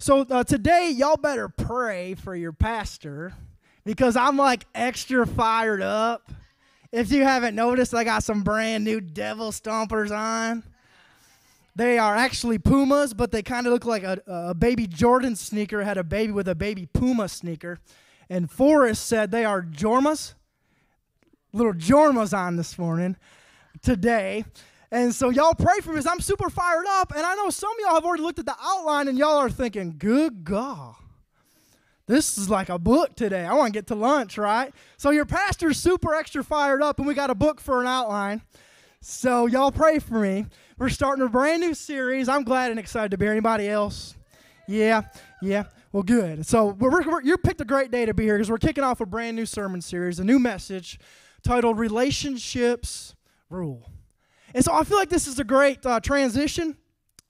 So uh, today, y'all better pray for your pastor because I'm like extra fired up. If you haven't noticed, I got some brand new devil stompers on. They are actually Pumas, but they kind of look like a, a baby Jordan sneaker had a baby with a baby Puma sneaker. And Forrest said they are Jormas. Little Jormas on this morning, today. And so y'all pray for me because I'm super fired up. And I know some of y'all have already looked at the outline and y'all are thinking, good God. This is like a book today. I want to get to lunch, right? So your pastor's super extra fired up, and we got a book for an outline. So y'all pray for me. We're starting a brand new series. I'm glad and excited to be here. Anybody else? Yeah, yeah. Well, good. So we're, we're, you picked a great day to be here because we're kicking off a brand new sermon series, a new message titled Relationships Rule. And so I feel like this is a great uh, transition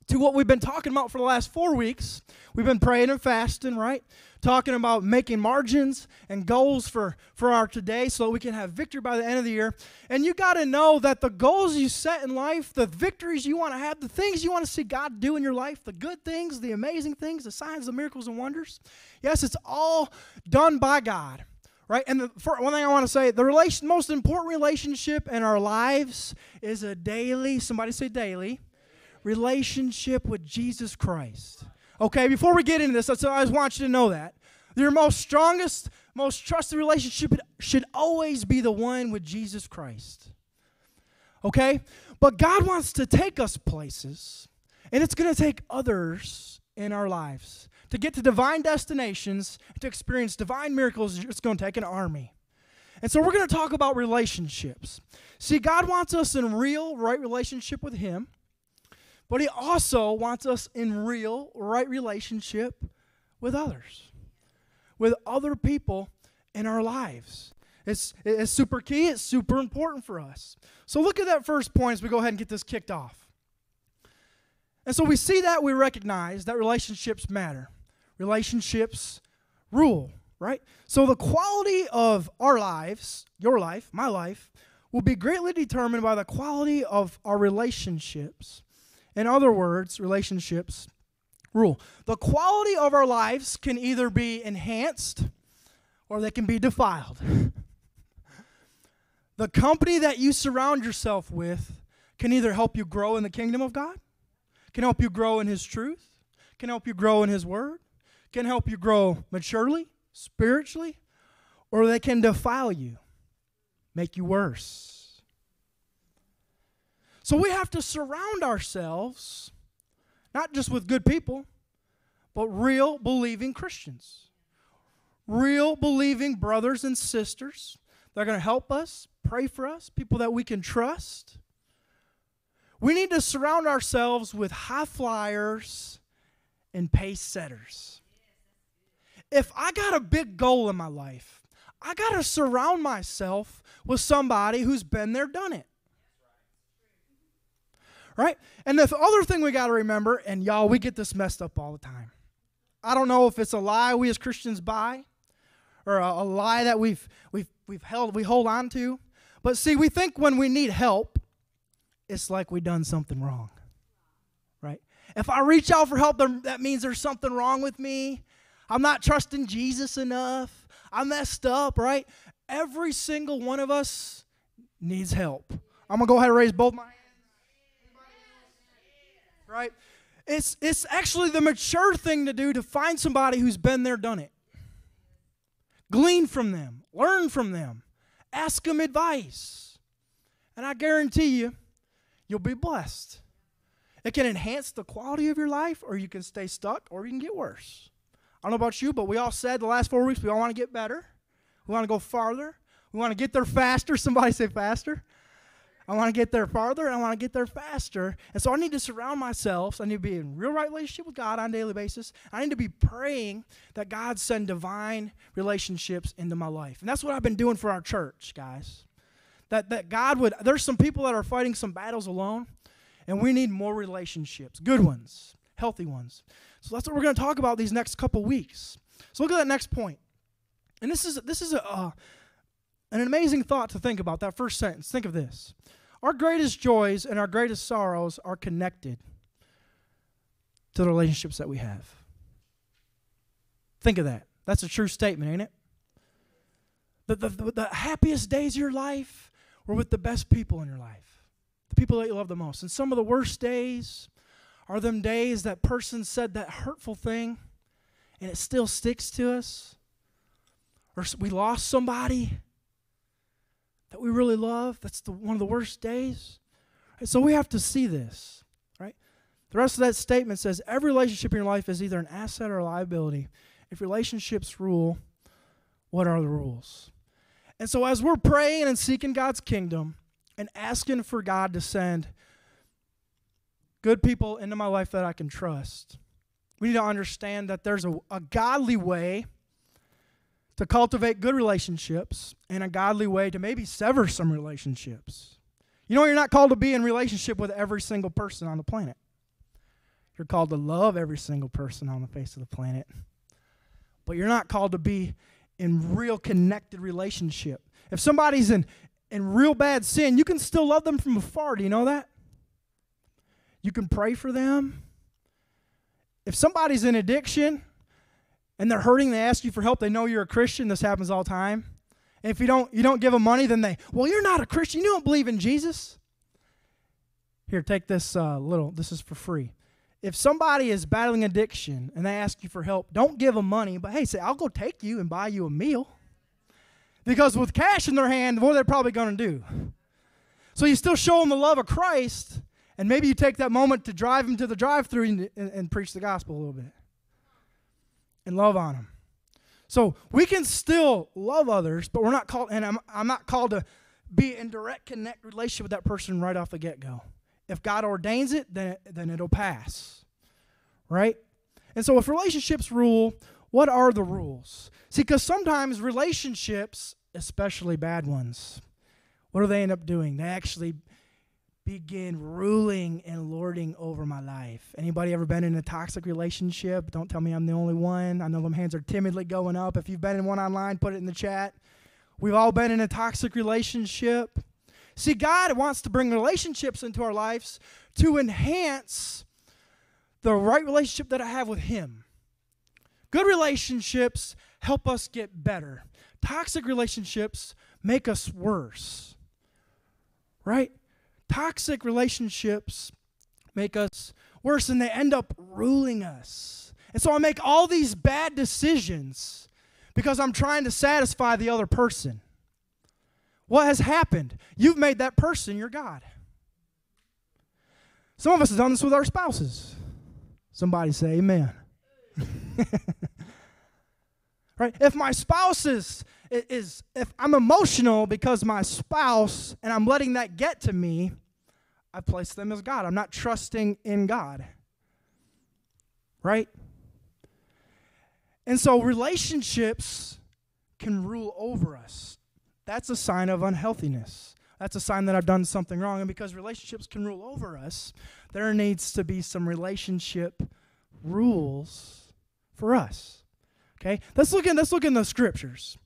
to what we've been talking about for the last four weeks. We've been praying and fasting, right? Talking about making margins and goals for, for our today so we can have victory by the end of the year. And you got to know that the goals you set in life, the victories you want to have, the things you want to see God do in your life, the good things, the amazing things, the signs, the miracles, and wonders, yes, it's all done by God right? And the one thing I want to say, the relation, most important relationship in our lives is a daily, somebody say daily, relationship with Jesus Christ. Okay, before we get into this, I just want you to know that. Your most strongest, most trusted relationship should always be the one with Jesus Christ. Okay? But God wants to take us places, and it's going to take others in our lives. To get to divine destinations, to experience divine miracles, it's going to take an army. And so we're going to talk about relationships. See, God wants us in real, right relationship with Him, but He also wants us in real, right relationship with others, with other people in our lives. It's, it's super key, it's super important for us. So look at that first point as we go ahead and get this kicked off. And so we see that, we recognize that relationships matter relationships rule, right? So the quality of our lives, your life, my life, will be greatly determined by the quality of our relationships. In other words, relationships rule. The quality of our lives can either be enhanced or they can be defiled. the company that you surround yourself with can either help you grow in the kingdom of God, can help you grow in His truth, can help you grow in His word, can help you grow maturely, spiritually, or they can defile you, make you worse. So we have to surround ourselves not just with good people, but real believing Christians. Real believing brothers and sisters that are going to help us, pray for us, people that we can trust. We need to surround ourselves with high flyers and pace setters if I got a big goal in my life, I got to surround myself with somebody who's been there, done it. Right? And the other thing we got to remember, and y'all, we get this messed up all the time. I don't know if it's a lie we as Christians buy or a, a lie that we've, we've, we've held, we hold on to. But see, we think when we need help, it's like we done something wrong. Right? If I reach out for help, that means there's something wrong with me. I'm not trusting Jesus enough. I messed up, right? Every single one of us needs help. I'm going to go ahead and raise both my hands. Right? It's, it's actually the mature thing to do to find somebody who's been there, done it. Glean from them, learn from them, ask them advice. And I guarantee you, you'll be blessed. It can enhance the quality of your life, or you can stay stuck, or you can get worse. I don't know about you, but we all said the last four weeks we all want to get better. We want to go farther. We want to get there faster. Somebody say faster. I want to get there farther and I want to get there faster. And so I need to surround myself. I need to be in real right relationship with God on a daily basis. I need to be praying that God send divine relationships into my life. And that's what I've been doing for our church, guys. That, that God would, there's some people that are fighting some battles alone, and we need more relationships, good ones, healthy ones. So that's what we're going to talk about these next couple weeks. So look at that next point. And this is this is a, uh, an amazing thought to think about. That first sentence. Think of this. Our greatest joys and our greatest sorrows are connected to the relationships that we have. Think of that. That's a true statement, ain't it? The, the, the, the happiest days of your life were with the best people in your life, the people that you love the most. And some of the worst days are them days that person said that hurtful thing and it still sticks to us. Or we lost somebody that we really love. That's the, one of the worst days. And so we have to see this, right? The rest of that statement says every relationship in your life is either an asset or a liability. If relationships rule, what are the rules? And so as we're praying and seeking God's kingdom and asking for God to send good people into my life that I can trust, we need to understand that there's a, a godly way to cultivate good relationships and a godly way to maybe sever some relationships. You know, you're not called to be in relationship with every single person on the planet. You're called to love every single person on the face of the planet. But you're not called to be in real connected relationship. If somebody's in, in real bad sin, you can still love them from afar. Do you know that? You can pray for them. If somebody's in addiction and they're hurting, they ask you for help, they know you're a Christian. This happens all the time. And if you don't, you don't give them money, then they, well, you're not a Christian. You don't believe in Jesus. Here, take this uh, little, this is for free. If somebody is battling addiction and they ask you for help, don't give them money, but hey, say, I'll go take you and buy you a meal. Because with cash in their hand, what are they probably going to do? So you still show them the love of Christ, and maybe you take that moment to drive them to the drive through and, and, and, preach the gospel a little bit and love on them. So we can still love others, but we're not called, and I'm, I'm not called to be in direct connect relationship with that person right off the get go. If God ordains it, then, then it'll pass. Right? And so if relationships rule, what are the rules? See, because sometimes relationships, especially bad ones, what do they end up doing? They actually begin ruling and lording over my life. Anybody ever been in a toxic relationship? Don't tell me I'm the only one. I know them hands are timidly going up. If you've been in one online, put it in the chat. We've all been in a toxic relationship. See, God wants to bring relationships into our lives to enhance the right relationship that I have with Him. Good relationships help us get better. Toxic relationships make us worse. Right? Toxic relationships make us worse and they end up ruling us. And so I make all these bad decisions because I'm trying to satisfy the other person. What has happened? You've made that person your God. Some of us have done this with our spouses. Somebody say amen. right? If my spouse is, if I'm emotional because my spouse and I'm letting that get to me, I place them as God. I'm not trusting in God. Right? And so relationships can rule over us. That's a sign of unhealthiness. That's a sign that I've done something wrong. And because relationships can rule over us, there needs to be some relationship rules for us. Okay? Let's look in let's look in the scriptures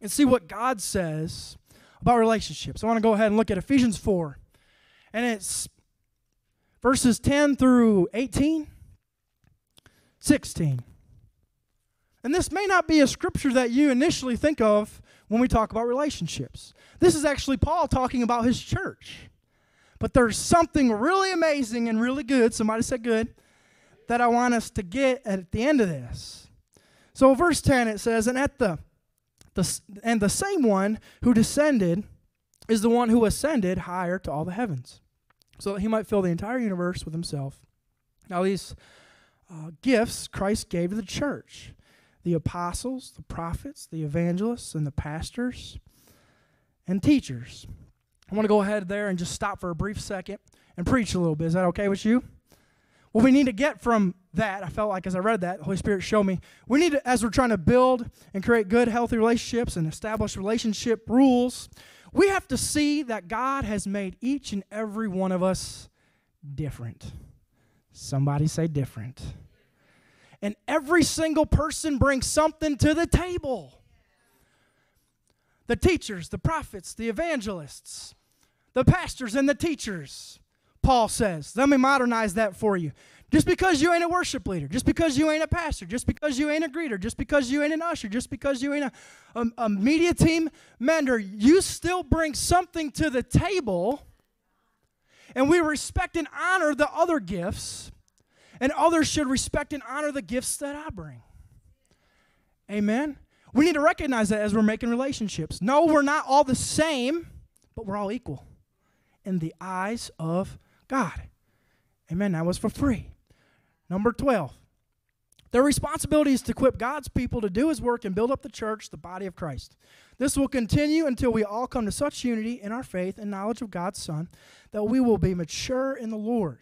and see what God says about relationships. I want to go ahead and look at Ephesians 4. And it's verses 10 through 18, 16. And this may not be a scripture that you initially think of when we talk about relationships. This is actually Paul talking about his church. But there's something really amazing and really good, somebody said good, that I want us to get at the end of this. So verse 10 it says, and at the, the and the same one who descended is the one who ascended higher to all the heavens, so that he might fill the entire universe with himself. Now these uh, gifts Christ gave to the church the apostles, the prophets, the evangelists, and the pastors and teachers. I want to go ahead there and just stop for a brief second and preach a little bit. Is that okay with you? What we need to get from that, I felt like as I read that, the Holy Spirit showed me, we need to, as we're trying to build and create good, healthy relationships and establish relationship rules, we have to see that God has made each and every one of us different. Somebody say different. And every single person brings something to the table. The teachers, the prophets, the evangelists, the pastors, and the teachers Paul says. Let me modernize that for you. Just because you ain't a worship leader, just because you ain't a pastor, just because you ain't a greeter, just because you ain't an usher, just because you ain't a, a, a media team member, you still bring something to the table. And we respect and honor the other gifts, and others should respect and honor the gifts that I bring. Amen. We need to recognize that as we're making relationships. No, we're not all the same, but we're all equal in the eyes of God. Amen. That was for free. Number 12. Their responsibility is to equip God's people to do his work and build up the church, the body of Christ. This will continue until we all come to such unity in our faith and knowledge of God's Son that we will be mature in the Lord,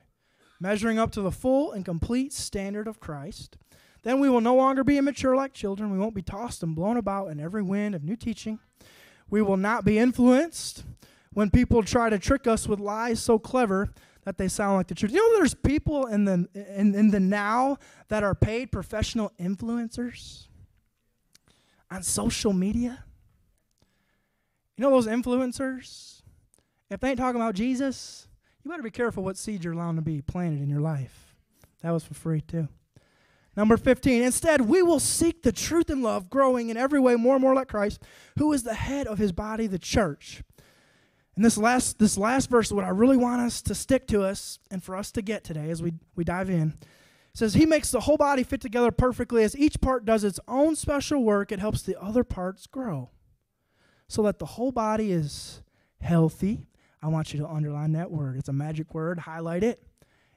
measuring up to the full and complete standard of Christ. Then we will no longer be immature like children. We won't be tossed and blown about in every wind of new teaching. We will not be influenced when people try to trick us with lies so clever that they sound like the truth. You know, there's people in the in, in the now that are paid professional influencers on social media. You know those influencers? If they ain't talking about Jesus, you better be careful what seed you're allowing to be planted in your life. That was for free too. Number 15, instead, we will seek the truth and love, growing in every way more and more like Christ, who is the head of his body, the church. And this last, this last verse, what I really want us to stick to us and for us to get today as we, we dive in, says, He makes the whole body fit together perfectly. As each part does its own special work, it helps the other parts grow. So that the whole body is healthy. I want you to underline that word. It's a magic word. Highlight it.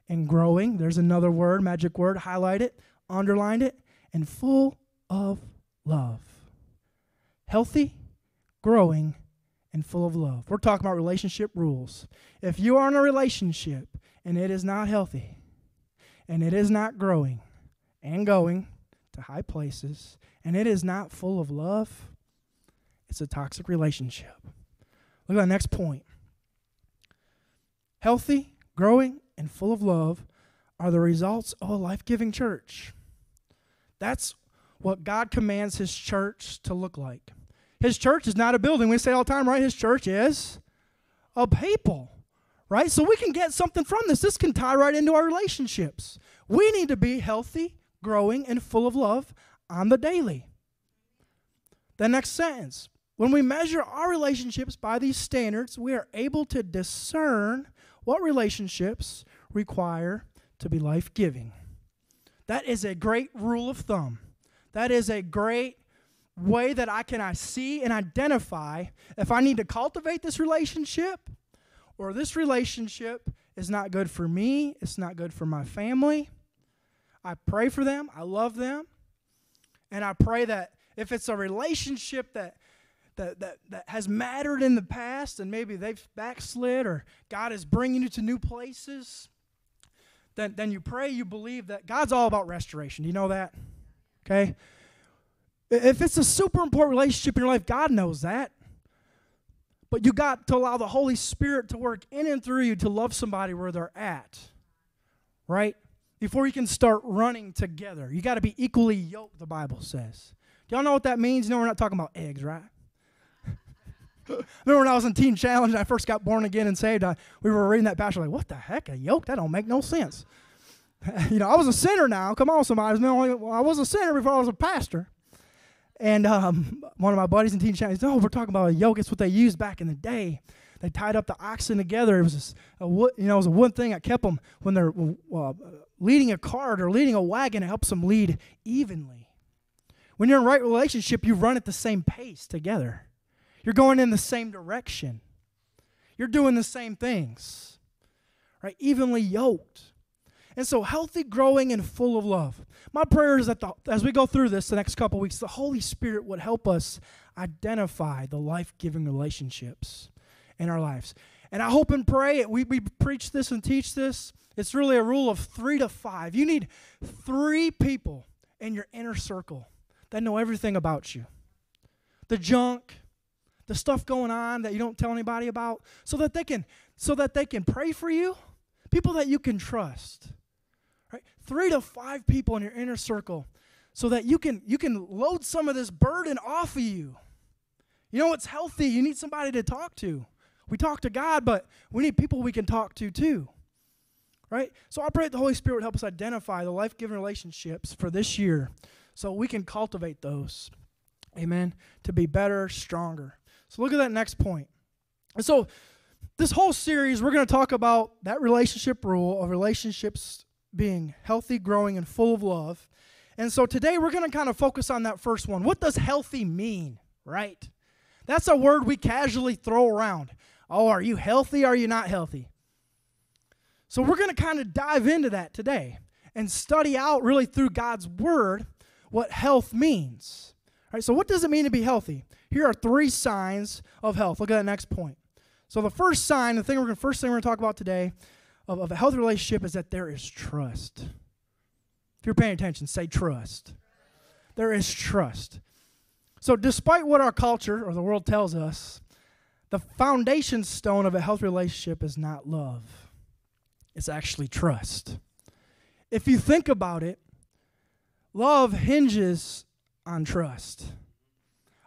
And growing. There's another word, magic word. Highlight it. Underline it. And full of love. Healthy, growing, and full of love. We're talking about relationship rules. If you are in a relationship and it is not healthy, and it is not growing and going to high places, and it is not full of love, it's a toxic relationship. Look at the next point. Healthy, growing, and full of love are the results of a life giving church. That's what God commands His church to look like. His church is not a building. We say all the time, right? His church is a people, right? So we can get something from this. This can tie right into our relationships. We need to be healthy, growing, and full of love on the daily. The next sentence when we measure our relationships by these standards, we are able to discern what relationships require to be life giving. That is a great rule of thumb. That is a great way that I can I see and identify if I need to cultivate this relationship or this relationship is not good for me, it's not good for my family. I pray for them, I love them, and I pray that if it's a relationship that that, that, that has mattered in the past and maybe they've backslid or God is bringing you to new places, then, then you pray, you believe that God's all about restoration. Do you know that? Okay? If it's a super important relationship in your life, God knows that. But you got to allow the Holy Spirit to work in and through you to love somebody where they're at. Right? Before you can start running together. You got to be equally yoked, the Bible says. Y'all know what that means? No, we're not talking about eggs, right? Remember when I was in Teen Challenge and I first got born again and saved, I, we were reading that passage like, what the heck, a yoke? That don't make no sense. you know, I was a sinner now. Come on, somebody. I was a sinner before I was a pastor. And um, one of my buddies in Teen Challenge said, "Oh, we're talking about a yoke. It's what they used back in the day. They tied up the oxen together. It was a wood, you know, it was a wood thing that kept them when they're uh, leading a cart or leading a wagon. It helps them lead evenly. When you're in right relationship, you run at the same pace together. You're going in the same direction. You're doing the same things, right? Evenly yoked. And so, healthy, growing, and full of love. My prayer is that the, as we go through this the next couple weeks, the Holy Spirit would help us identify the life giving relationships in our lives. And I hope and pray, we, we preach this and teach this. It's really a rule of three to five. You need three people in your inner circle that know everything about you the junk, the stuff going on that you don't tell anybody about, so that they can so that they can pray for you, people that you can trust? Three to five people in your inner circle so that you can you can load some of this burden off of you. You know what's healthy? You need somebody to talk to. We talk to God, but we need people we can talk to too. right? So I pray that the Holy Spirit would help us identify the life giving relationships for this year so we can cultivate those. Amen. To be better, stronger. So look at that next point. And so this whole series, we're going to talk about that relationship rule of relationships being healthy, growing, and full of love. And so today we're going to kind of focus on that first one. What does healthy mean, right? That's a word we casually throw around. Oh, are you healthy? Are you not healthy? So we're going to kind of dive into that today and study out really through God's word what health means. All right, so what does it mean to be healthy? Here are three signs of health. Look at that next point. So the first sign, the thing we're going first thing we're going to talk about today of, of a healthy relationship is that there is trust. If you're paying attention, say trust. There is trust. So despite what our culture or the world tells us, the foundation stone of a healthy relationship is not love. It's actually trust. If you think about it, love hinges on trust.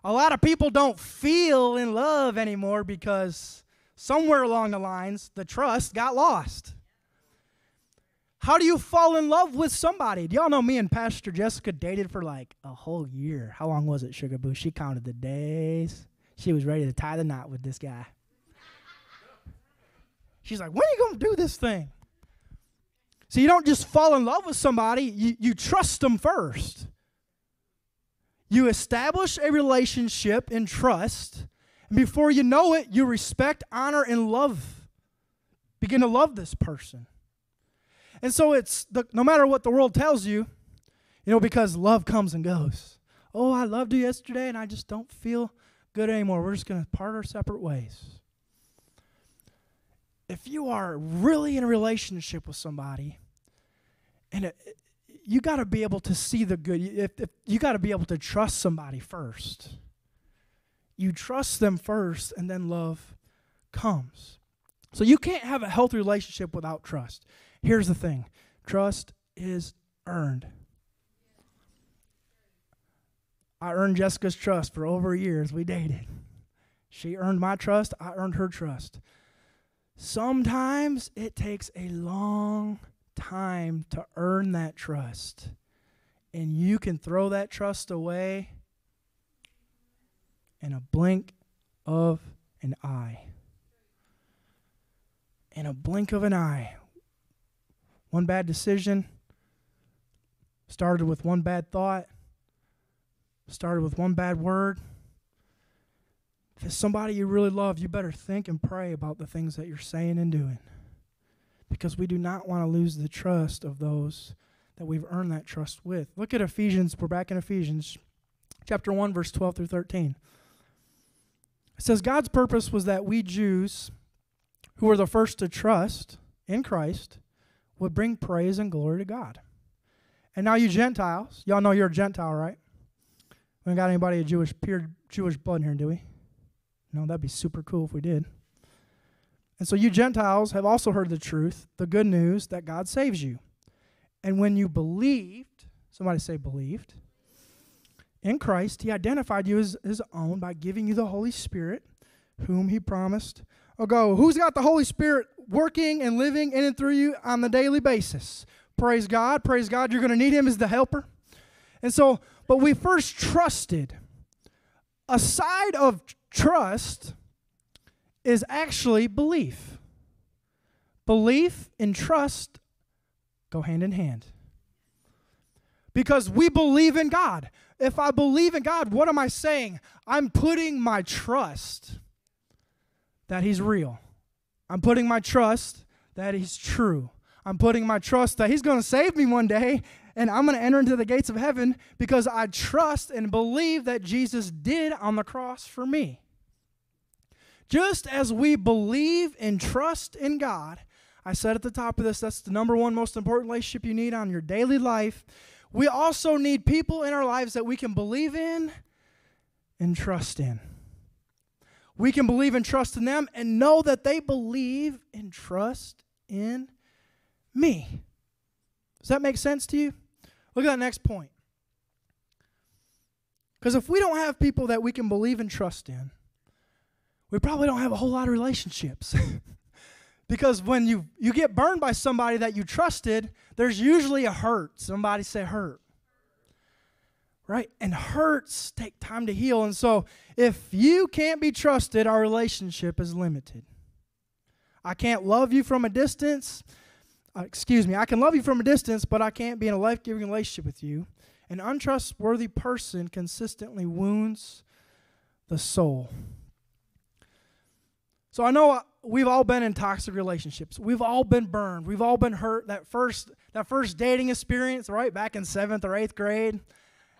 A lot of people don't feel in love anymore because somewhere along the lines the trust got lost. How do you fall in love with somebody? Do y'all know me and Pastor Jessica dated for like a whole year? How long was it, Sugar Boo? She counted the days. She was ready to tie the knot with this guy. She's like, when are you going to do this thing? So you don't just fall in love with somebody, you, you trust them first. You establish a relationship in trust, before you know it, you respect, honor, and love. Begin to love this person. And so it's the, no matter what the world tells you, you know, because love comes and goes. Oh, I loved you yesterday and I just don't feel good anymore. We're just going to part our separate ways. If you are really in a relationship with somebody, and it, you got to be able to see the good. If, if you got to be able to trust somebody first. You trust them first, and then love comes. So you can't have a healthy relationship without trust. Here's the thing trust is earned. I earned Jessica's trust for over a year as we dated. She earned my trust, I earned her trust. Sometimes it takes a long time to earn that trust. And you can throw that trust away in a blink of an eye. In a blink of an eye. One bad decision started with one bad thought, started with one bad word. If it's somebody you really love, you better think and pray about the things that you're saying and doing because we do not want to lose the trust of those that we've earned that trust with. Look at Ephesians. We're back in Ephesians chapter 1, verse 12 through 13. It says, God's purpose was that we Jews, who were the first to trust in Christ, would bring praise and glory to God. And now you Gentiles, y'all know you're a Gentile, right? We ain't got anybody of Jewish pure Jewish blood here, do we? No, that'd be super cool if we did. And so you Gentiles have also heard the truth, the good news that God saves you. And when you believed, somebody say believed, in Christ, he identified you as his own by giving you the Holy Spirit, whom he promised oh, ago. Who's got the Holy Spirit working and living in and through you on the daily basis? Praise God. Praise God. You're going to need him as the helper. And so, but we first trusted. A side of trust is actually belief. Belief and trust go hand in hand. Because we believe in God. If I believe in God, what am I saying? I'm putting my trust that He's real. I'm putting my trust that He's true. I'm putting my trust that He's going to save me one day and I'm going to enter into the gates of heaven because I trust and believe that Jesus did on the cross for me. Just as we believe and trust in God, I said at the top of this, that's the number one most important relationship you need on your daily life. We also need people in our lives that we can believe in and trust in. We can believe and trust in them and know that they believe and trust in me. Does that make sense to you? Look at that next point. Because if we don't have people that we can believe and trust in, we probably don't have a whole lot of relationships. Because when you, you get burned by somebody that you trusted, there's usually a hurt. Somebody say hurt. Right? And hurts take time to heal. And so if you can't be trusted, our relationship is limited. I can't love you from a distance. Uh, excuse me, I can love you from a distance, but I can't be in a life giving relationship with you. An untrustworthy person consistently wounds the soul. So I know we've all been in toxic relationships. We've all been burned. We've all been hurt. That first that first dating experience, right back in 7th or 8th grade,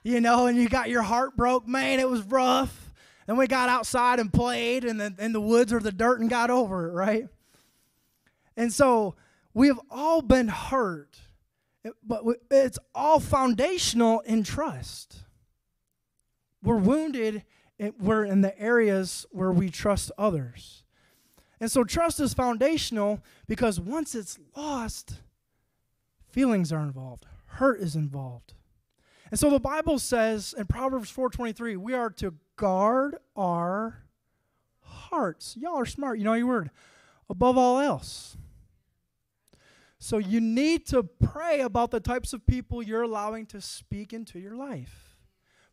you know, and you got your heart broke, man, it was rough. Then we got outside and played in the in the woods or the dirt and got over it, right? And so we have all been hurt. Eh, but it's all foundational in trust. We're wounded, we're in the areas where we trust others. And so trust is foundational because once it's lost, feelings are involved, hurt is involved. And so the Bible says in Proverbs 4:23, we are to guard our hearts. Y'all are smart, you know your word. Above all else. So you need to pray about the types of people you're allowing to speak into your life.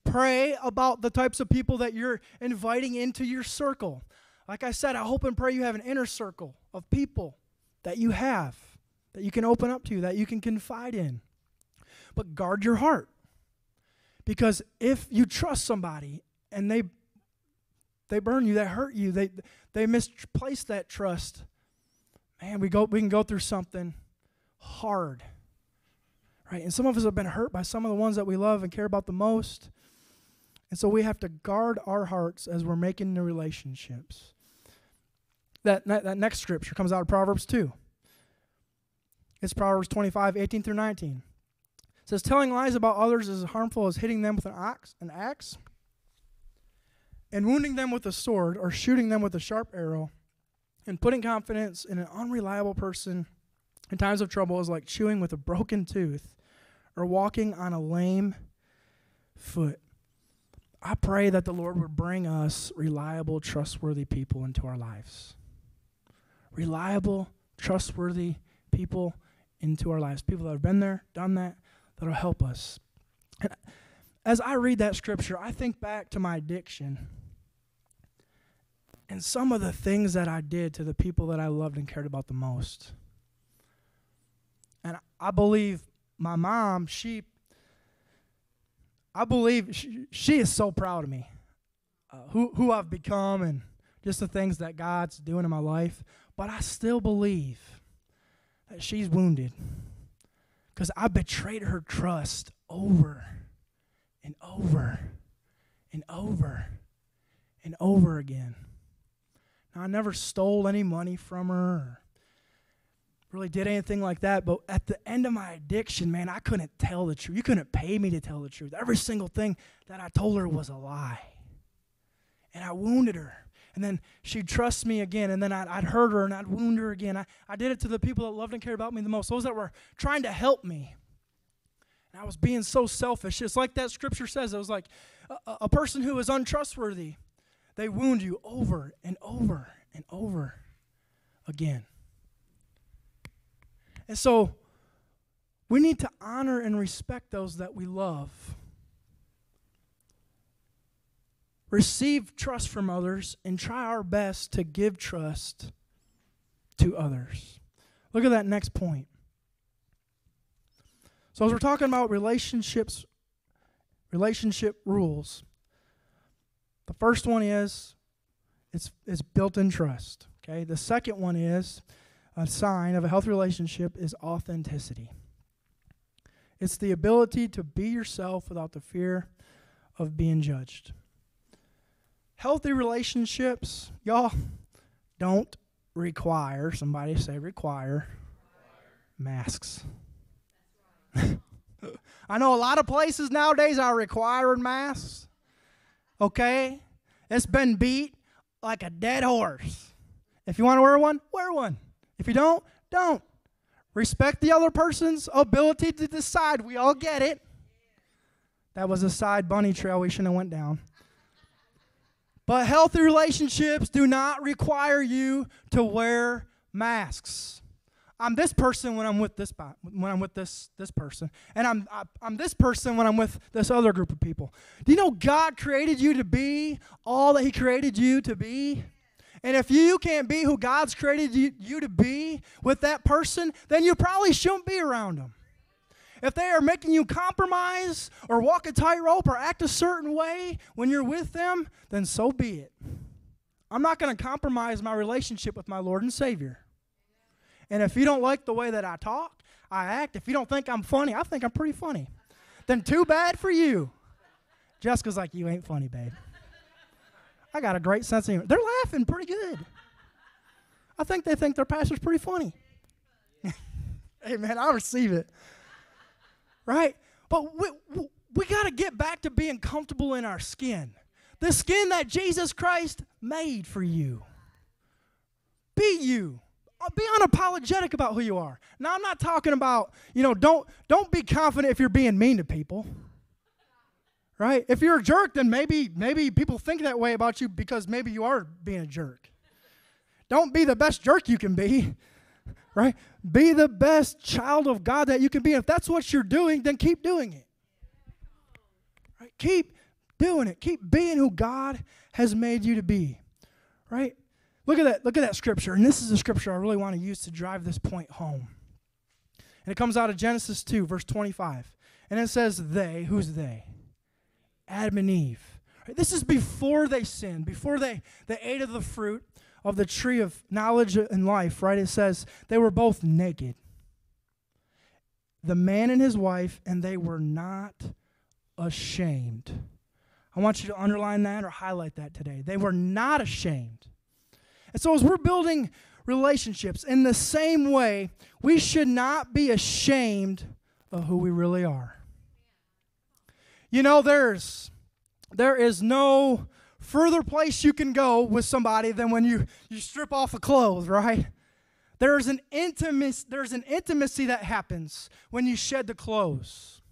Pray about the types of people that you're inviting into your circle. Like I said, I hope and pray you have an inner circle of people that you have, that you can open up to, that you can confide in. But guard your heart. Because if you trust somebody and they they burn you, they hurt you, they they misplace that trust, man, we go we can go through something hard. Right? And some of us have been hurt by some of the ones that we love and care about the most. And so we have to guard our hearts as we're making new relationships. That, that, next scripture comes out of Proverbs 2. It's Proverbs 25, 18 through 19. It says, Telling lies about others is as harmful as hitting them with an axe, an axe and wounding them with a sword or shooting them with a sharp arrow and putting confidence in an unreliable person in times of trouble is like chewing with a broken tooth or walking on a lame foot. I pray that the Lord would bring us reliable, trustworthy people into our lives. Reliable, trustworthy people into our lives. People that have been there, done that, that'll help us. And as I read that scripture, I think back to my addiction and some of the things that I did to the people that I loved and cared about the most. And I believe my mom, she, I believe she, she is so proud of me, uh, who, who I've become and just the things that God's doing in my life. But I still believe that she's wounded because I betrayed her trust over and over and over and over again. Now, I never stole any money from her really did anything like that. But at the end of my addiction, man, I couldn't tell the truth. You couldn't pay me to tell the truth. Every single thing that I told her was a lie. And I wounded her. And then she'd trust me again. And then I'd, I'd hurt her and I'd wound her again. I, I did it to the people that loved and cared about me the most, those that were trying to help me. And I was being so selfish. It's like that scripture says it was like a, a person who is untrustworthy, they wound you over and over and over again. And so we need to honor and respect those that we love. Receive trust from others and try our best to give trust to others. Look at that next point. So, as we're talking about relationships, relationship rules, the first one is it's, it's built in trust. Okay. The second one is a sign of a healthy relationship is authenticity. It's the ability to be yourself without the fear of being judged. Healthy relationships, y'all, don't require, somebody say require, masks. I know a lot of places nowadays are requiring masks. Okay? It's been beat like a dead horse. If you want to wear one, wear one. If you don't, don't. Respect the other person's ability to decide. We all get it. That was a side bunny trail we shouldn't have went down. But healthy relationships do not require you to wear masks. I'm this person when I'm with this when I'm with this this person, and I'm I'm this person when I'm with this other group of people. Do you know God created you to be all that He created you to be? And if you can't be who God's created you, you to be with that person, then you probably shouldn't be around them. If they are making you compromise or walk a tightrope or act a certain way when you're with them, then so be it. I'm not going to compromise my relationship with my Lord and Savior. And if you don't like the way that I talk, I act, if you don't think I'm funny, I think I'm pretty funny, then too bad for you. Jessica's like, You ain't funny, babe. I got a great sense of humor. They're laughing pretty good. I think they think their pastor's pretty funny. hey, man, I receive it. Right? But we, we got to get back to being comfortable in our skin. The skin that Jesus Christ made for you. Be you. Uh, be unapologetic about who you are. Now I'm not talking about, you know, don't don't be confident if you're being mean to people. Right? If you're a jerk, then maybe maybe people think that way about you because maybe you are being a jerk. Don't be the best jerk you can be. Right? Be the best child of God that you can be. If that's what you're doing, then keep doing it. Right? Keep doing it. Keep being who God has made you to be. Right? Look at that. Look at that scripture. And this is a scripture I really want to use to drive this point home. And it comes out of Genesis 2, verse 25. And it says, They, who's they? Adam and Eve. Right? This is before they sinned, before they, they ate of the fruit of the tree of knowledge and life, right? It says they were both naked. The man and his wife, and they were not ashamed. I want you to underline that or highlight that today. They were not ashamed. And so, as we're building relationships in the same way, we should not be ashamed of who we really are. You know, there's there is no further place you can go with somebody than when you, you strip off the clothes, right? There's an intimacy, there's an intimacy that happens when you shed the clothes.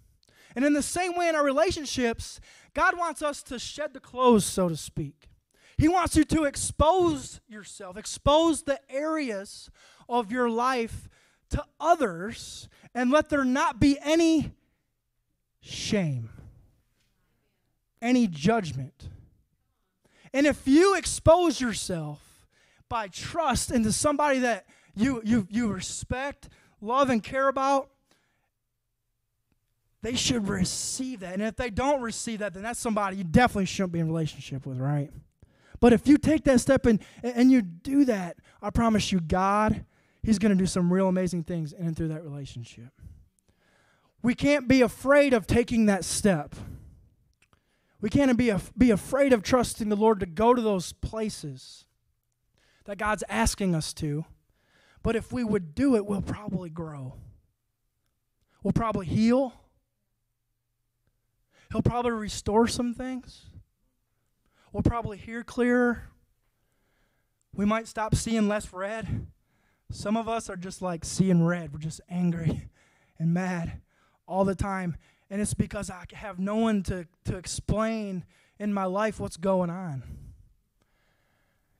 And in the same way in our relationships, God wants us to shed the clothes, so to speak. He wants you to expose yourself, expose the areas of your life to others, and let there not be any shame any judgment. And if you expose yourself by trust into somebody that you, you, you respect, love, and care about, they should receive that. And if they don't receive that, then that's somebody you definitely shouldn't be in relationship with, right? But if you take that step and, and you do that, I promise you, God, He's going to do some real amazing things in and through that relationship. We can't be afraid of taking that step. We can't be, af- be afraid of trusting the Lord to go to those places that God's asking us to. But if we would do it, we'll probably grow. We'll probably heal. He'll probably restore some things. We'll probably hear clearer. We might stop seeing less red. Some of us are just like seeing red. We're just angry and mad all the time. And it's because I have no one to, to explain in my life what's going on.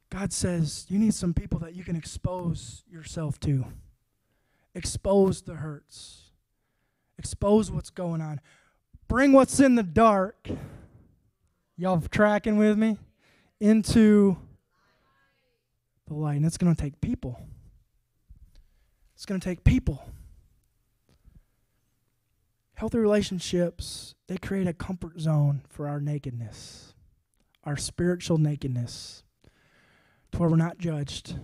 God says, You need some people that you can expose yourself to. Expose the hurts. Expose what's going on. Bring what's in the dark. Y'all tracking with me? Into the light. And it's going to take people. It's going to take people. Healthy relationships, they create a comfort zone for our nakedness, our spiritual nakedness, to where we're not judged,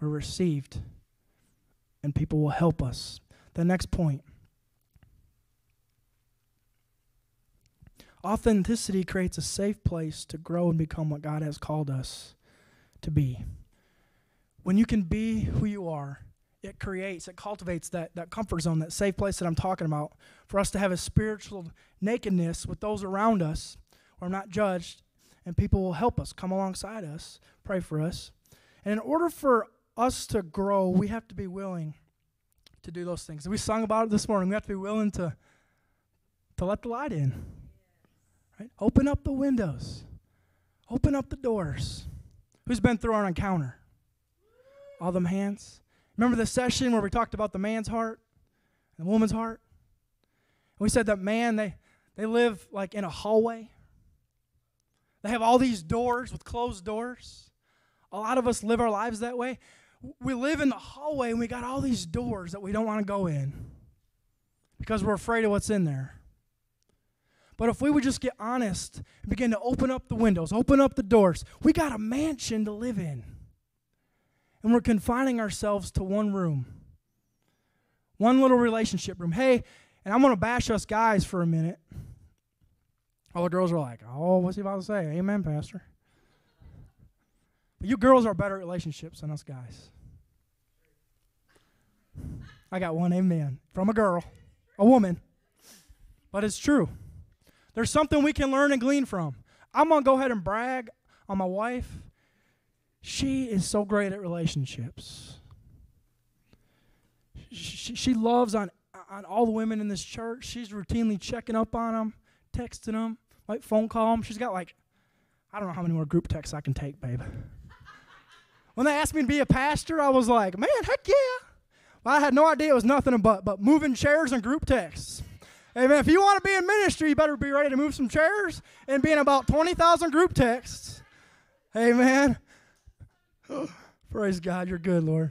we're received, and people will help us. The next point authenticity creates a safe place to grow and become what God has called us to be. When you can be who you are, it creates, it cultivates that, that comfort zone, that safe place that I'm talking about, for us to have a spiritual nakedness with those around us where I'm not judged, and people will help us, come alongside us, pray for us. And in order for us to grow, we have to be willing to do those things. we sung about it this morning. We have to be willing to, to let the light in. Right? Open up the windows. Open up the doors. Who's been through an encounter? All them hands? Remember the session where we talked about the man's heart and the woman's heart? And we said that man, they, they live like in a hallway. They have all these doors with closed doors. A lot of us live our lives that way. We live in the hallway and we got all these doors that we don't want to go in because we're afraid of what's in there. But if we would just get honest and begin to open up the windows, open up the doors, we got a mansion to live in. And we're confining ourselves to one room, one little relationship room. Hey, and I'm going to bash us guys for a minute. All the girls are like, oh, what's he about to say? Amen, Pastor. But you girls are better at relationships than us guys. I got one amen from a girl, a woman. But it's true. There's something we can learn and glean from. I'm going to go ahead and brag on my wife. She is so great at relationships. She, she loves on, on all the women in this church. She's routinely checking up on them, texting them, like phone call them. She's got like, I don't know how many more group texts I can take, babe. when they asked me to be a pastor, I was like, man, heck yeah. Well, I had no idea it was nothing but, but moving chairs and group texts. Amen. If you want to be in ministry, you better be ready to move some chairs and be in about 20,000 group texts. Amen. Praise God. You're good, Lord.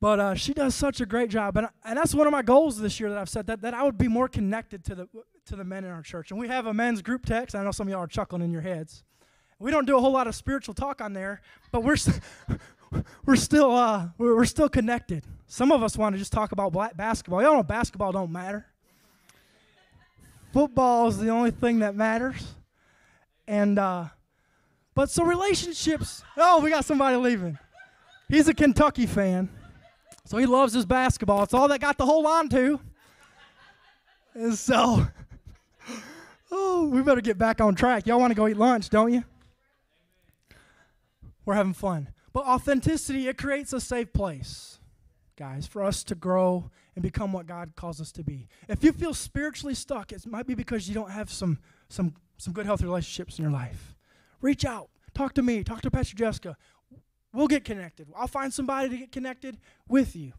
But uh, she does such a great job. And, and that's one of my goals this year that I've said, that, that I would be more connected to the, to the men in our church. And we have a men's group text. I know some of y'all are chuckling in your heads. We don't do a whole lot of spiritual talk on there, but we're, we're, still, uh, we're, still connected. Some of us want to just talk about black basketball. Y'all know basketball don't matter. Football is the only thing that matters. And, uh, but so relationships, oh, we got somebody leaving. He's a Kentucky fan. So he loves his basketball. It's all that got to hold on to. And so, oh, we better get back on track. Y'all want to go eat lunch, don't you? We're having fun. But authenticity, it creates a safe place, guys, for us to grow and become what God calls us to be. If you feel spiritually stuck, it might be because you don't have some, some, some good, healthy relationships in your life. Reach out. Talk to me. Talk to Pastor Jessica. We'll get connected. I'll find somebody to get connected with you.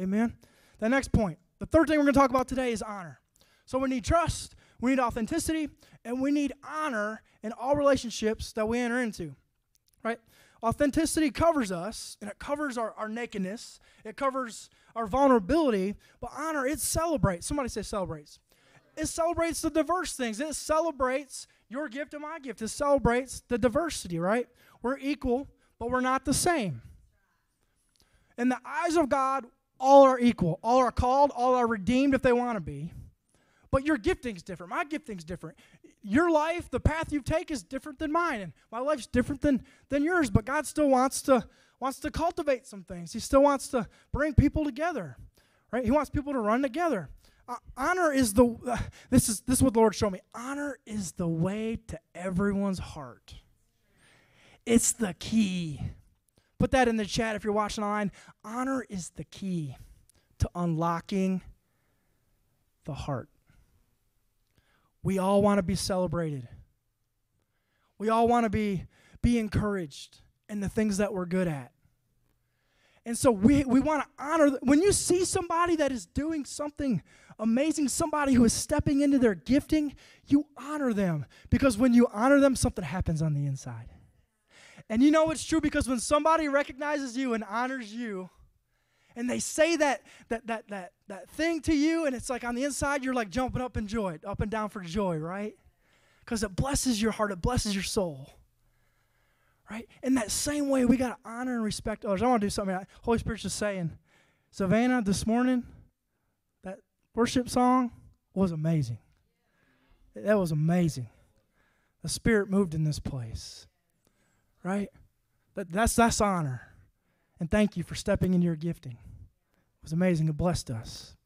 Amen. The next point. The third thing we're going to talk about today is honor. So we need trust, we need authenticity, and we need honor in all relationships that we enter into. Right? Authenticity covers us, and it covers our, our nakedness, it covers our vulnerability, but honor, it celebrates. Somebody say celebrates. It celebrates the diverse things. It celebrates your gift and my gift. It celebrates the diversity, right? We're equal, but we're not the same. In the eyes of God, all are equal. All are called, all are redeemed if they want to be. But your gifting's different. My gifting's different your life, the path you take is different than mine, and my life's different than, than yours, but God still wants to wants to cultivate some things. He still wants to bring people together. Right? He wants people to run together. Uh, honor is the uh, this is this is what the Lord showed me. Honor is the way to everyone's heart. It's the key. Put that in the chat if you're watching online. Honor is the key to unlocking the heart. We all want to be celebrated. We all want to be, be encouraged in the things that we're good at. And so we, we want to honor, when you see somebody that is doing something amazing, somebody who is stepping into their gifting, you honor them. Because when you honor them, something happens on the inside. And you know it's true because when somebody recognizes you and honors you, and they say that that that that that thing to you and it's like on the inside you're like jumping up in joy up and down for joy right because it blesses your heart it blesses your soul right in that same way we got to honor and respect others i want to do something holy spirit's just saying savannah this morning that worship song was amazing that was amazing the spirit moved in this place right that, that's that's honor and thank you for stepping into your gifting. It was amazing. It blessed us.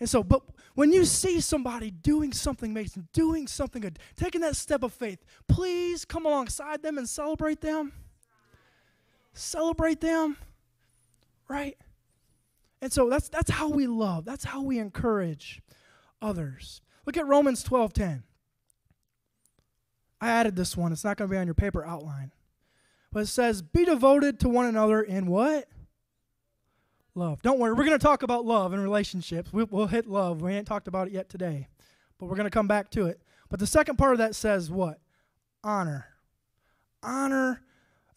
And so, but when you see somebody doing something amazing, doing something good, taking that step of faith, please come alongside them and celebrate them. Celebrate them, right? And so that's that's how we love. That's how we encourage others. Look at Romans 12:10. I added this one. It's not going to be on your paper outline. But it says, Be devoted to one another in what? Love. Don't worry, we're going to talk about love and relationships. We, we'll hit love. We ain't talked about it yet today, but we're going to come back to it. But the second part of that says what? Honor. Honor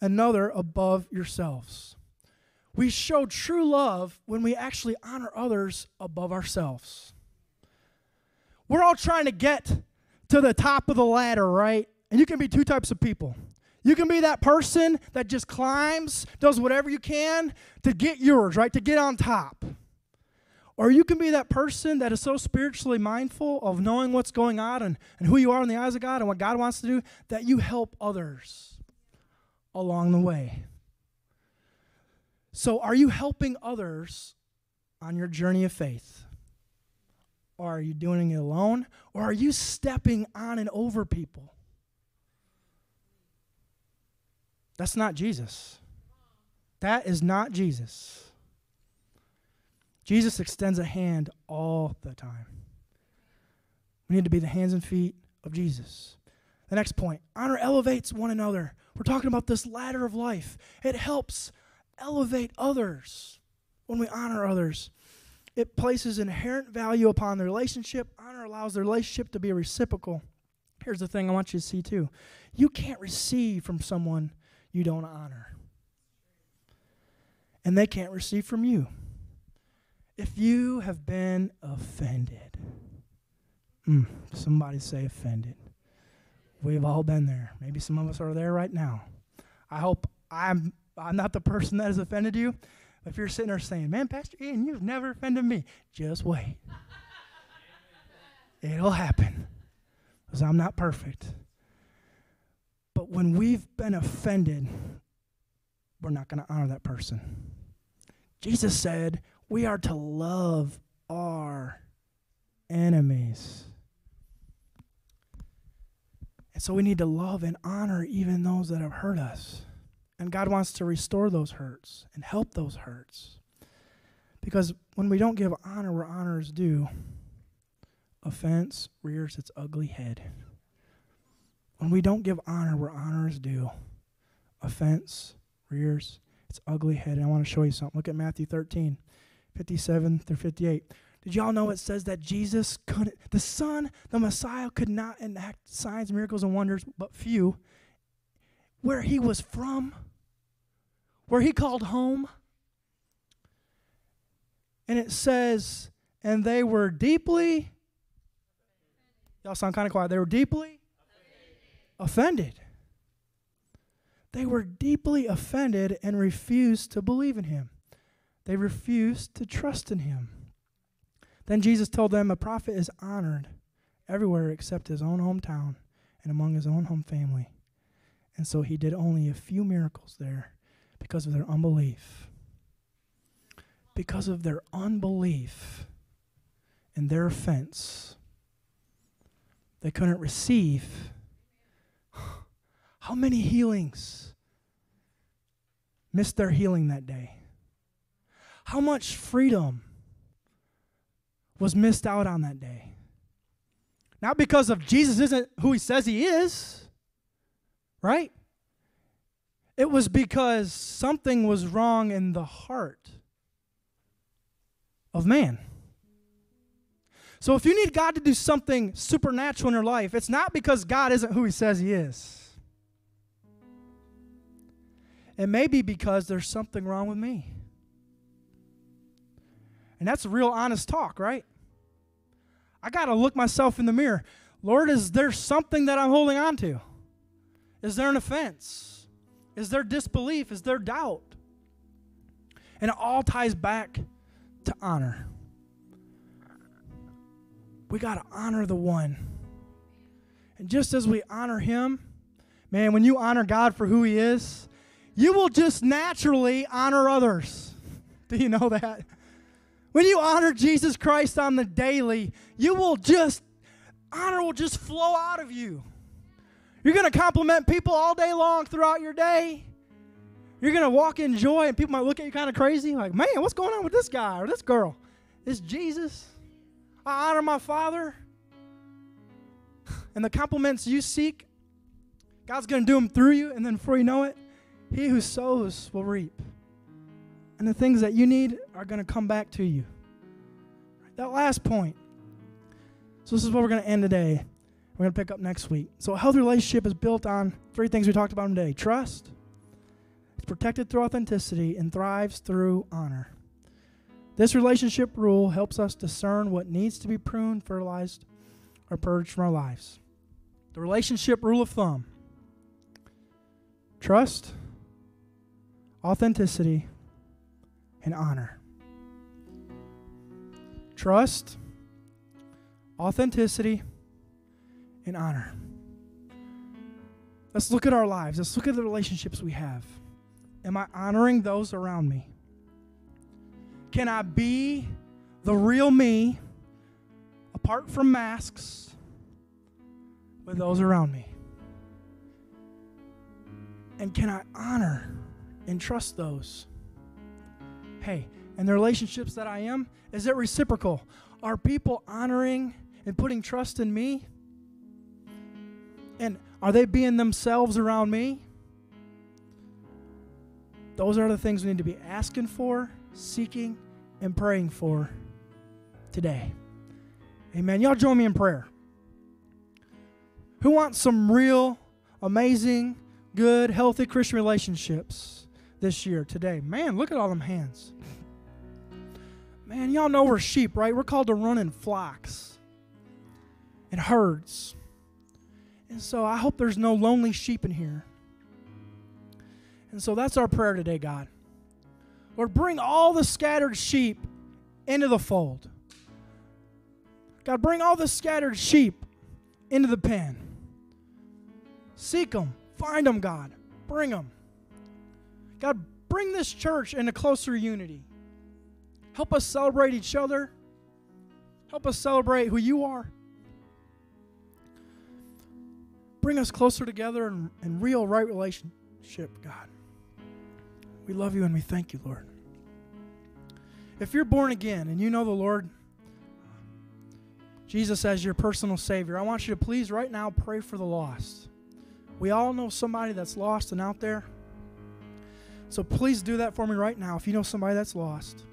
another above yourselves. We show true love when we actually honor others above ourselves. We're all trying to get to the top of the ladder, right? And you can be two types of people. You can be that person that just climbs, does whatever you can to get yours, right? To get on top. Or you can be that person that is so spiritually mindful of knowing what's going on and, and who you are in the eyes of God and what God wants to do that you help others along the way. So, are you helping others on your journey of faith? Or are you doing it alone? Or are you stepping on and over people? That's not Jesus. That is not Jesus. Jesus extends a hand all the time. We need to be the hands and feet of Jesus. The next point honor elevates one another. We're talking about this ladder of life. It helps elevate others when we honor others. It places inherent value upon the relationship. Honor allows the relationship to be reciprocal. Here's the thing I want you to see too you can't receive from someone you don't honor. And they can't receive from you. If you have been offended, mm, somebody say offended. We've all been there. Maybe some of us are there right now. I hope I'm, I'm not the person that has offended you. If you're sitting there saying, Man, Pastor Ian, you've never offended me, just wait. It'll happen because I'm not perfect. When we've been offended, we're not going to honor that person. Jesus said we are to love our enemies. And so we need to love and honor even those that have hurt us. And God wants to restore those hurts and help those hurts. Because when we don't give honor where honor is due, offense rears its ugly head. When we don't give honor where honor is due, offense rears its ugly head. And I want to show you something. Look at Matthew 13, 57 through 58. Did y'all know it says that Jesus couldn't, the Son, the Messiah, could not enact signs, miracles, and wonders, but few, where he was from, where he called home? And it says, and they were deeply, y'all sound kind of quiet, they were deeply offended. They were deeply offended and refused to believe in him. They refused to trust in him. Then Jesus told them a prophet is honored everywhere except his own hometown and among his own home family. And so he did only a few miracles there because of their unbelief. Because of their unbelief and their offense, they couldn't receive how many healings missed their healing that day? How much freedom was missed out on that day? Not because of Jesus isn't who he says he is, right? It was because something was wrong in the heart of man. So if you need God to do something supernatural in your life, it's not because God isn't who he says he is. It may be because there's something wrong with me. And that's a real honest talk, right? I got to look myself in the mirror. Lord, is there something that I'm holding on to? Is there an offense? Is there disbelief? Is there doubt? And it all ties back to honor. We got to honor the one. And just as we honor him, man, when you honor God for who he is, you will just naturally honor others. Do you know that? When you honor Jesus Christ on the daily, you will just, honor will just flow out of you. You're going to compliment people all day long throughout your day. You're going to walk in joy, and people might look at you kind of crazy, like, man, what's going on with this guy or this girl? It's Jesus. I honor my Father. And the compliments you seek, God's going to do them through you, and then before you know it, he who sows will reap. And the things that you need are going to come back to you. That last point. So, this is what we're going to end today. We're going to pick up next week. So, a healthy relationship is built on three things we talked about today trust, it's protected through authenticity, and thrives through honor. This relationship rule helps us discern what needs to be pruned, fertilized, or purged from our lives. The relationship rule of thumb trust, authenticity, and honor. Trust, authenticity, and honor. Let's look at our lives. Let's look at the relationships we have. Am I honoring those around me? Can I be the real me apart from masks with those around me? And can I honor and trust those? Hey, and the relationships that I am, is it reciprocal? Are people honoring and putting trust in me? And are they being themselves around me? Those are the things we need to be asking for, seeking, and praying for today. Amen. Y'all join me in prayer. Who wants some real, amazing, good, healthy Christian relationships this year, today? Man, look at all them hands. Man, y'all know we're sheep, right? We're called to run in flocks and herds. And so I hope there's no lonely sheep in here. And so that's our prayer today, God. Lord, bring all the scattered sheep into the fold. God, bring all the scattered sheep into the pen. Seek them, find them, God. Bring them. God, bring this church into closer unity. Help us celebrate each other. Help us celebrate who you are. Bring us closer together in, in real, right relationship, God. We love you and we thank you, Lord. If you're born again and you know the Lord Jesus as your personal Savior, I want you to please right now pray for the lost. We all know somebody that's lost and out there. So please do that for me right now if you know somebody that's lost.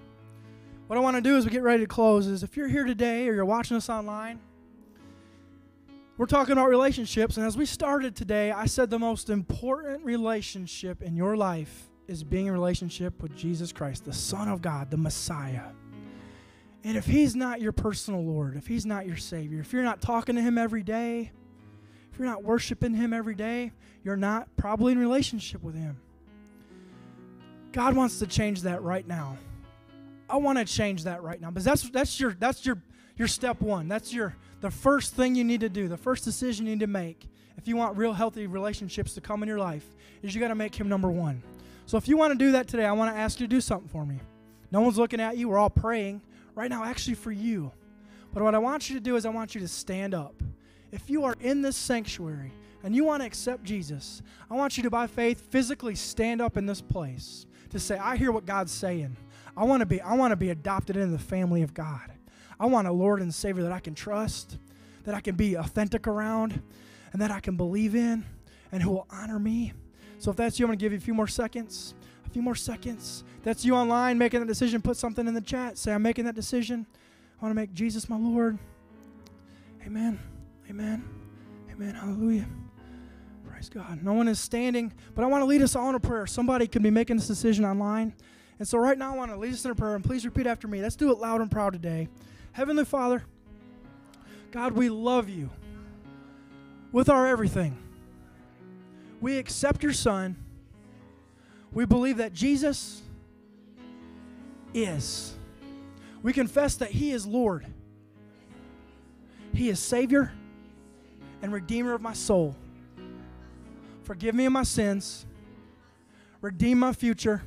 What I want to do as we get ready to close is if you're here today or you're watching us online, we're talking about relationships. And as we started today, I said the most important relationship in your life is being in relationship with Jesus Christ, the Son of God, the Messiah. And if He's not your personal Lord, if He's not your Savior, if you're not talking to Him every day, if you're not worshiping Him every day, you're not probably in relationship with Him. God wants to change that right now. I want to change that right now. Because that's that's your that's your your step one. That's your the first thing you need to do, the first decision you need to make if you want real healthy relationships to come in your life, is you got to make him number one. So if you want to do that today, I want to ask you to do something for me. No one's looking at you. We're all praying right now, actually for you. But what I want you to do is I want you to stand up. If you are in this sanctuary and you want to accept Jesus, I want you to, by faith, physically stand up in this place to say, I hear what God's saying. I want to be, I want to be adopted into the family of God. I want a Lord and Savior that I can trust, that I can be authentic around, and that I can believe in, and who will honor me so if that's you, I'm to give you a few more seconds. A few more seconds. That's you online making that decision. Put something in the chat. Say, I'm making that decision. I want to make Jesus my Lord. Amen. Amen. Amen. Hallelujah. Praise God. No one is standing, but I want to lead us all in a prayer. Somebody could be making this decision online. And so right now I want to lead us in a prayer. And please repeat after me. Let's do it loud and proud today. Heavenly Father, God, we love you with our everything we accept your Son. We believe that Jesus is. We confess that He is Lord. He is Savior and Redeemer of my soul. Forgive me of my sins. Redeem my future.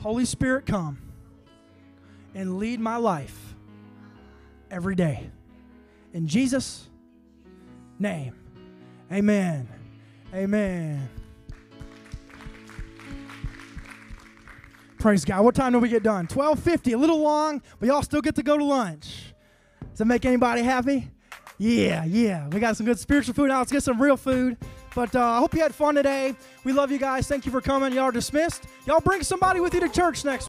Holy Spirit, come and lead my life every day. In Jesus' name, amen. Amen. Praise God. What time do we get done? 12:50. A little long, but y'all still get to go to lunch. Does that make anybody happy? Yeah, yeah. We got some good spiritual food. Now let's get some real food. But uh, I hope you had fun today. We love you guys. Thank you for coming. Y'all are dismissed. Y'all bring somebody with you to church next